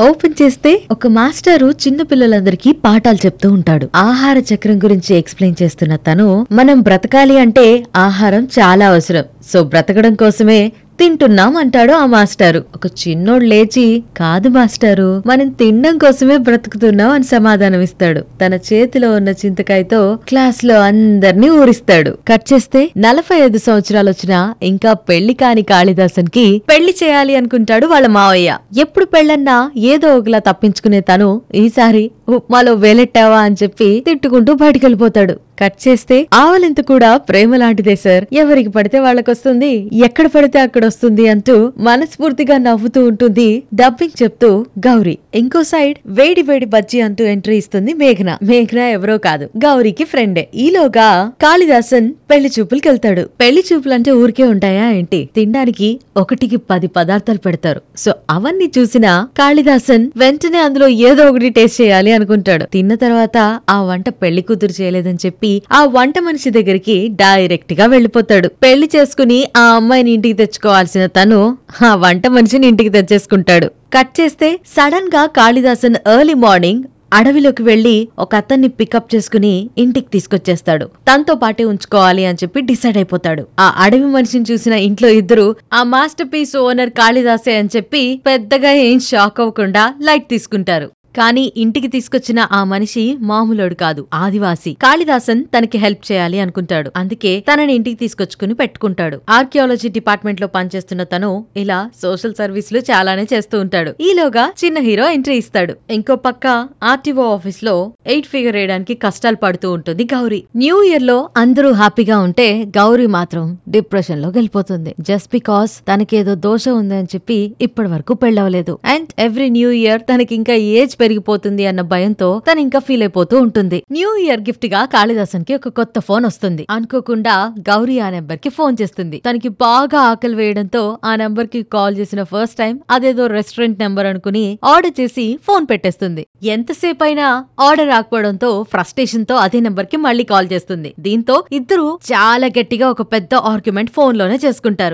Open చేస్తే ఒక మాస్టారు చిన్న పిల్లలందరికీ పాఠాలు చెప్తూ ఉంటాడు. ఆహార చక్రం గురించి ఎక్స్ప్లెయిన్ చేస్తున్న తను మనం బ్రతకాలి అంటే ఆహారం చాలా అవసరం. సో బ్రతకడం కోసమే తింటున్నాం అంటాడు ఆ మాస్టారు. ఒక చిన్నోడు లేచి కాదు మాస్టారు మనం తినడం కోసమే బ్రతుకుతున్నాం అని సమాధానం ఇస్తాడు తన చేతిలో ఉన్న చింతకాయతో క్లాస్లో అందర్నీ ఊరిస్తాడు. కట్ చేస్తే నలభై ఐదు సంవత్సరాలు వచ్చినా ఇంకా పెళ్ళి కాని కాళిదాసన్కి పెళ్ళి చేయాలి అనుకుంటాడు వాళ్ళ మావయ్య. ఎప్పుడు పెళ్ళన్నా ఏదో ఒకలా తప్పించుకునే తను ఈసారి ఉప్మాలో వేలెట్టావా? అని చెప్పి తిట్టుకుంటూ బయటికెళ్ళిపోతాడు. కట్ చేస్తే ఆవలింత కూడా ప్రేమ లాంటిదే సార్ ఎవరికి పడితే వాళ్ళకొస్తుంది ఎక్కడ పడితే అక్కడ వస్తుంది అంటూ మనస్ఫూర్తిగా నవ్వుతూ ఉంటుంది డబ్బింగ్ చెప్తూ గౌరీ. ఇంకో సైడ్ వేడి వేడి బజ్జీ అంటూ ఎంట్రీ ఇస్తుంది మేఘన. మేఘన ఎవరో కాదు గౌరీకి ఫ్రెండే. ఈలోగా కాళిదాసన్ పెళ్ళి చూపులకి వెళ్తాడు. పెళ్ళి చూపులంటే ఊరికే ఉంటాయా ఏంటి? తినడానికి ఒకటికి పది పదార్థాలు పెడతారు. సో అవన్నీ చూసిన కాళిదాసన్ వెంటనే అందులో ఏదో ఒకటి టేస్ట్ చేయాలి అనుకుంటాడు. తిన్న తర్వాత ఆ వంట పెళ్ళి కూతురు చేయలేదని చెప్పి ఆ వంట మనిషి దగ్గరికి డైరెక్ట్గా వెళ్ళిపోతాడు పెళ్ళి చేసుకుని ఆ అమ్మాయిని ఇంటికి తెచ్చుకోవాల్సిన తను ఆ వంట మనిషిని ఇంటికి తెచ్చేసుకుంటాడు. కట్ చేస్తే సడన్గా కాళిదాసన్ ఎర్లీ మార్నింగ్ అడవిలోకి వెళ్ళి ఒక అతన్ని పికప్ చేసుకుని ఇంటికి తీసుకొచ్చేస్తాడు. తనతో పాటే ఉంచుకోవాలి అని చెప్పి డిసైడ్ అయిపోతాడు. ఆ అడవి మనిషిని చూసిన ఇంట్లో ఇద్దరు ఆ మాస్టర్ పీస్ ఓనర్ కాళిదాసే అని చెప్పి పెద్దగా ఏం షాక్ అవ్వకుండా లైట్ తీసుకుంటారు. కానీ ఇంటికి తీసుకొచ్చిన ఆ మనిషి మామూలోడు కాదు ఆదివాసి. కాళిదాసన్ తనకి హెల్ప్ చేయాలి అనుకుంటాడు. అందుకే తనని ఇంటికి తీసుకొచ్చుకుని పెట్టుకుంటాడు. ఆర్కియాలజీ డిపార్ట్మెంట్లో పనిచేస్తున్న తను ఇలా సోషల్ సర్వీసులు చాలానే చేస్తూ ఉంటాడు. ఈలోగా చిన్న హీరో ఎంట్రీ ఇస్తాడు. ఇంకో పక్క ఆర్టీఓ ఆఫీస్లో ఎయిట్ ఫిగర్ వేయడానికి కష్టాలు పడుతూ ఉంటుంది గౌరీ. న్యూ ఇయర్లో అందరూ హ్యాపీగా ఉంటే గౌరీ మాత్రం డిప్రెషన్లో గెలిపోతుంది జస్ట్ బికాస్ తనకేదో దోషం ఉందని చెప్పి ఇప్పటి వరకు పెళ్ళవలేదు. అండ్ ఎవ్రీ న్యూ ఇయర్ తనకి ఇంకా ఏజ్ పెరిగిపోతుంది అన్న భయంతో తను ఇంకా ఫీల్ అయిపోతూ ఉంటుంది. న్యూ ఇయర్ గిఫ్ట్గా కాళిదాసన్కి ఒక కొత్త ఫోన్ వస్తుంది. అనుకోకుండా గౌరీ ఆ నెంబర్కి ఫోన్ చేస్తుంది. తనకి బాగా ఆకలి వేయడంతో ఆ నెంబర్కి కాల్ చేసిన ఫస్ట్ టైం అదేదో రెస్టారెంట్ నెంబర్ అనుకుని ఆర్డర్ చేసి ఫోన్ పెట్టేస్తుంది. ఎంతసేపు అయినా ఆర్డర్ రాకపోవడంతో ఫ్రస్ట్రేషన్తో అదే నెంబర్కి మళ్ళీ కాల్ చేస్తుంది. దీంతో ఇద్దరు చాలా గట్టిగా ఒక పెద్ద ఆర్గ్యుమెంట్ ఫోన్లోనే చేసుకుంటారు.